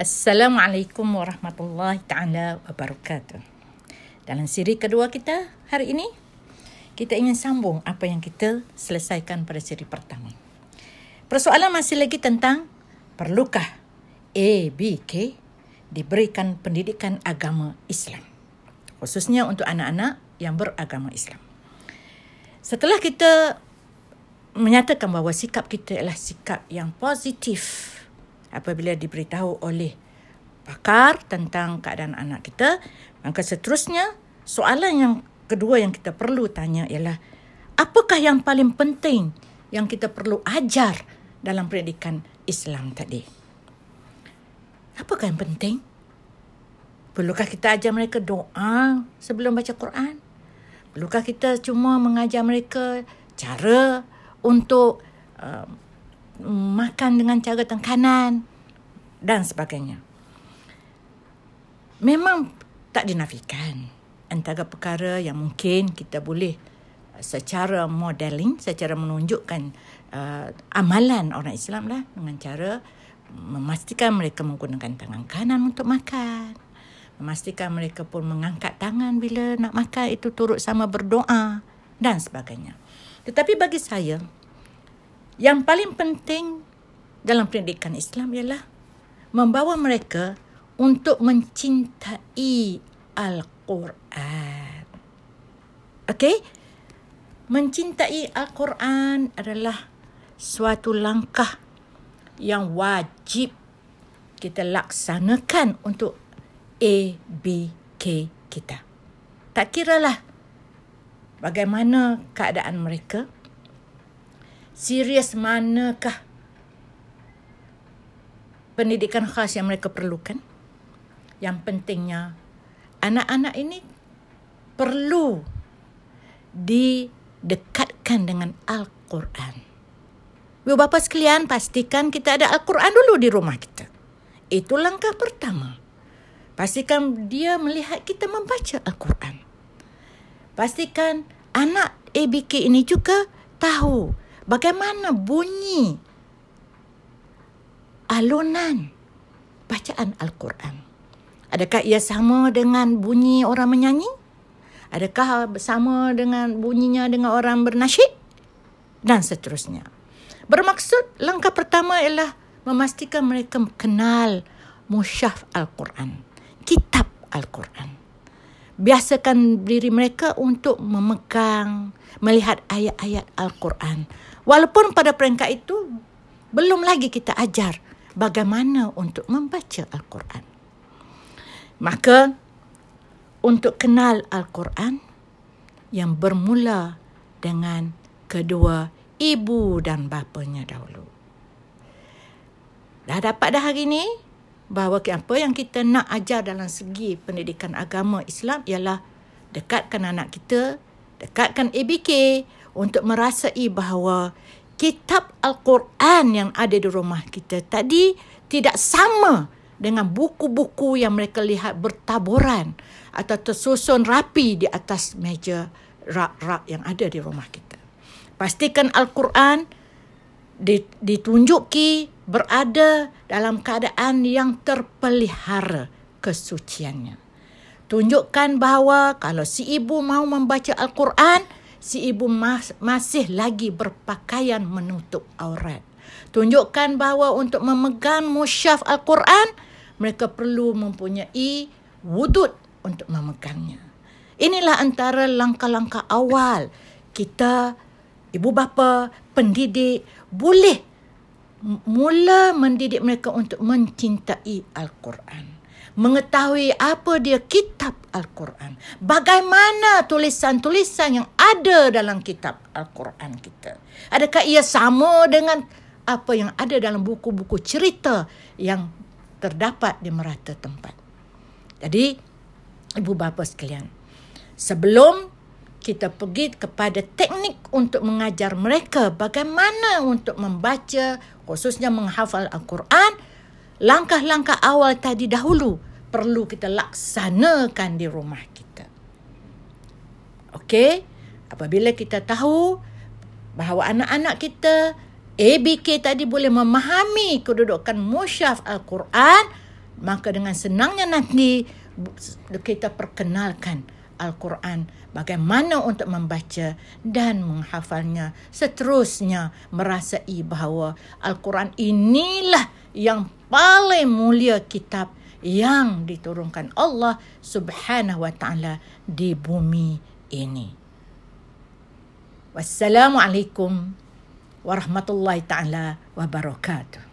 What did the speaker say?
Assalamualaikum warahmatullahi taala wabarakatuh. Dalam siri kedua kita hari ini, kita ingin sambung apa yang kita selesaikan pada siri pertama. Persoalan masih lagi tentang perlukah ABK diberikan pendidikan agama Islam. Khususnya untuk anak-anak yang beragama Islam. Setelah kita menyatakan bahawa sikap kita adalah sikap yang positif apabila diberitahu oleh pakar tentang keadaan anak kita, maka seterusnya soalan yang kedua yang kita perlu tanya ialah apakah yang paling penting yang kita perlu ajar dalam pendidikan Islam tadi? Apakah yang penting? Perlukah kita ajar mereka doa sebelum baca Quran? Perlukah kita cuma mengajar mereka cara untuk uh, makan dengan cara tengkanan dan sebagainya. Memang tak dinafikan antara perkara yang mungkin kita boleh uh, secara modeling, secara menunjukkan uh, amalan orang Islam lah dengan cara memastikan mereka menggunakan tangan kanan untuk makan. Memastikan mereka pun mengangkat tangan bila nak makan itu turut sama berdoa dan sebagainya. Tetapi bagi saya, yang paling penting dalam pendidikan Islam ialah membawa mereka untuk mencintai Al-Quran. Okey? Mencintai Al-Quran adalah suatu langkah yang wajib kita laksanakan untuk A, B, K kita. Tak kiralah bagaimana keadaan mereka, serius manakah pendidikan khas yang mereka perlukan. Yang pentingnya anak-anak ini perlu didekatkan dengan Al-Quran. Ibu bapa sekalian, pastikan kita ada Al-Quran dulu di rumah kita. Itu langkah pertama. Pastikan dia melihat kita membaca Al-Quran. Pastikan anak ABK ini juga tahu bagaimana bunyi alunan bacaan Al-Quran. Adakah ia sama dengan bunyi orang menyanyi? Adakah sama dengan bunyinya dengan orang bernasyid? Dan seterusnya. Bermaksud langkah pertama ialah memastikan mereka kenal musyaf Al-Quran. Kitab Al-Quran. Biasakan diri mereka untuk memegang, melihat ayat-ayat Al-Quran. Walaupun pada peringkat itu, belum lagi kita ajar bagaimana untuk membaca Al-Quran. Maka untuk kenal Al-Quran yang bermula dengan kedua ibu dan bapanya dahulu. Dah dapat dah hari ini bahawa apa yang kita nak ajar dalam segi pendidikan agama Islam ialah dekatkan anak kita, dekatkan ABK untuk merasai bahawa kitab Al-Quran yang ada di rumah kita tadi tidak sama dengan buku-buku yang mereka lihat bertaburan atau tersusun rapi di atas meja rak-rak yang ada di rumah kita. Pastikan Al-Quran ditunjuki berada dalam keadaan yang terpelihara kesuciannya. Tunjukkan bahawa kalau si ibu mau membaca Al-Quran, si ibu mas- masih lagi berpakaian menutup aurat. Tunjukkan bahawa untuk memegang musyaf Al-Quran, mereka perlu mempunyai wudud untuk memegangnya. Inilah antara langkah-langkah awal kita, ibu bapa, pendidik, boleh mula mendidik mereka untuk mencintai Al-Quran mengetahui apa dia kitab Al-Quran. Bagaimana tulisan-tulisan yang ada dalam kitab Al-Quran kita. Adakah ia sama dengan apa yang ada dalam buku-buku cerita yang terdapat di merata tempat. Jadi, ibu bapa sekalian, sebelum kita pergi kepada teknik untuk mengajar mereka bagaimana untuk membaca, khususnya menghafal Al-Quran, langkah-langkah awal tadi dahulu perlu kita laksanakan di rumah kita. Okey, apabila kita tahu bahawa anak-anak kita ABK tadi boleh memahami kedudukan musyaf Al-Quran, maka dengan senangnya nanti kita perkenalkan Al-Quran bagaimana untuk membaca dan menghafalnya seterusnya merasai bahawa Al-Quran inilah yang paling mulia kitab yang diturunkan Allah Subhanahu wa taala di bumi ini. Wassalamualaikum warahmatullahi taala wabarakatuh.